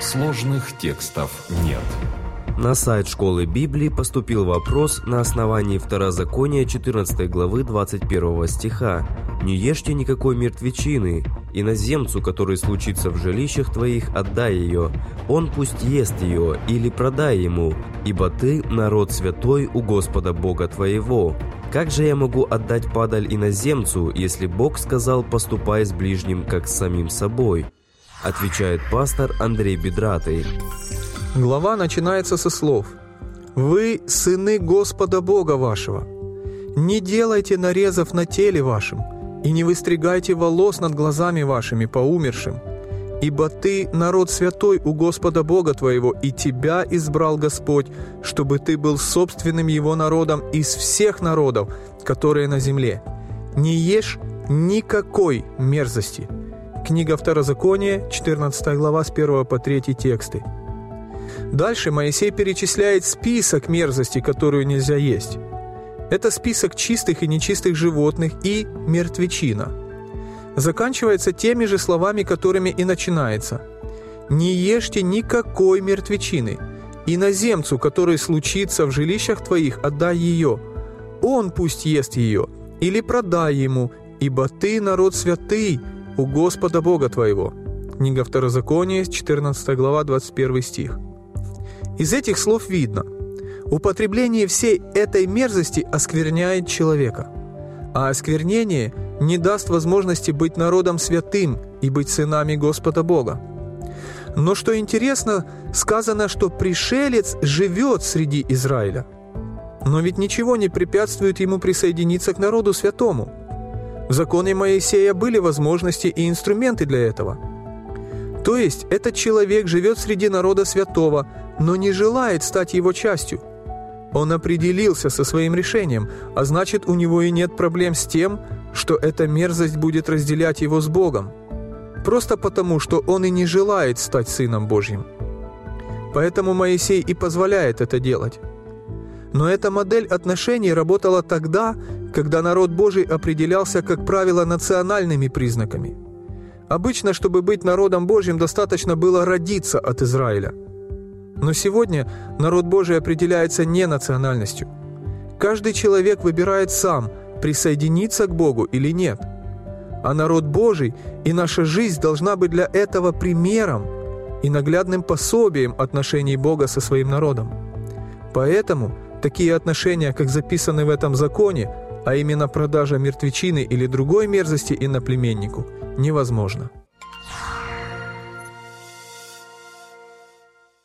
Сложных текстов нет. На сайт школы Библии поступил вопрос на основании Второзакония 14 главы 21 стиха. «Не ешьте никакой мертвечины, иноземцу, который случится в жилищах твоих, отдай ее. Он пусть ест ее или продай ему, ибо ты народ святой у Господа Бога твоего». Как же я могу отдать падаль иноземцу, если Бог сказал «поступай с ближним, как с самим собой»? Отвечает пастор Андрей Бедратый. Глава начинается со слов «Вы сыны Господа Бога вашего. Не делайте нарезов на теле вашем, и не выстригайте волос над глазами вашими по умершим, ибо ты народ святой у Господа Бога твоего, и тебя избрал Господь, чтобы ты был собственным его народом из всех народов, которые на земле. Не ешь никакой мерзости». Книга Второзакония, 14 глава с 1 по 3 тексты. Дальше Моисей перечисляет список мерзостей, которую нельзя есть. Это список чистых и нечистых животных и мертвечина. Заканчивается теми же словами, которыми и начинается. «Не ешьте никакой мертвечины. Иноземцу, который случится в жилищах твоих, отдай ее. Он пусть ест ее, или продай ему, ибо ты народ святый у Господа Бога твоего». Книга Второзакония, 14 глава, 21 стих. Из этих слов видно, употребление всей этой мерзости оскверняет человека, а осквернение не даст возможности быть народом святым и быть сынами Господа Бога. Но что интересно, сказано, что пришелец живет среди Израиля. Но ведь ничего не препятствует ему присоединиться к народу святому. В законе Моисея были возможности и инструменты для этого – то есть этот человек живет среди народа святого, но не желает стать его частью. Он определился со своим решением, а значит у него и нет проблем с тем, что эта мерзость будет разделять его с Богом. Просто потому, что он и не желает стать Сыном Божьим. Поэтому Моисей и позволяет это делать. Но эта модель отношений работала тогда, когда народ Божий определялся, как правило, национальными признаками – Обычно, чтобы быть народом Божьим, достаточно было родиться от Израиля. Но сегодня народ Божий определяется не национальностью. Каждый человек выбирает сам, присоединиться к Богу или нет. А народ Божий и наша жизнь должна быть для этого примером и наглядным пособием отношений Бога со своим народом. Поэтому такие отношения, как записаны в этом законе, а именно продажа мертвечины или другой мерзости иноплеменнику – невозможно.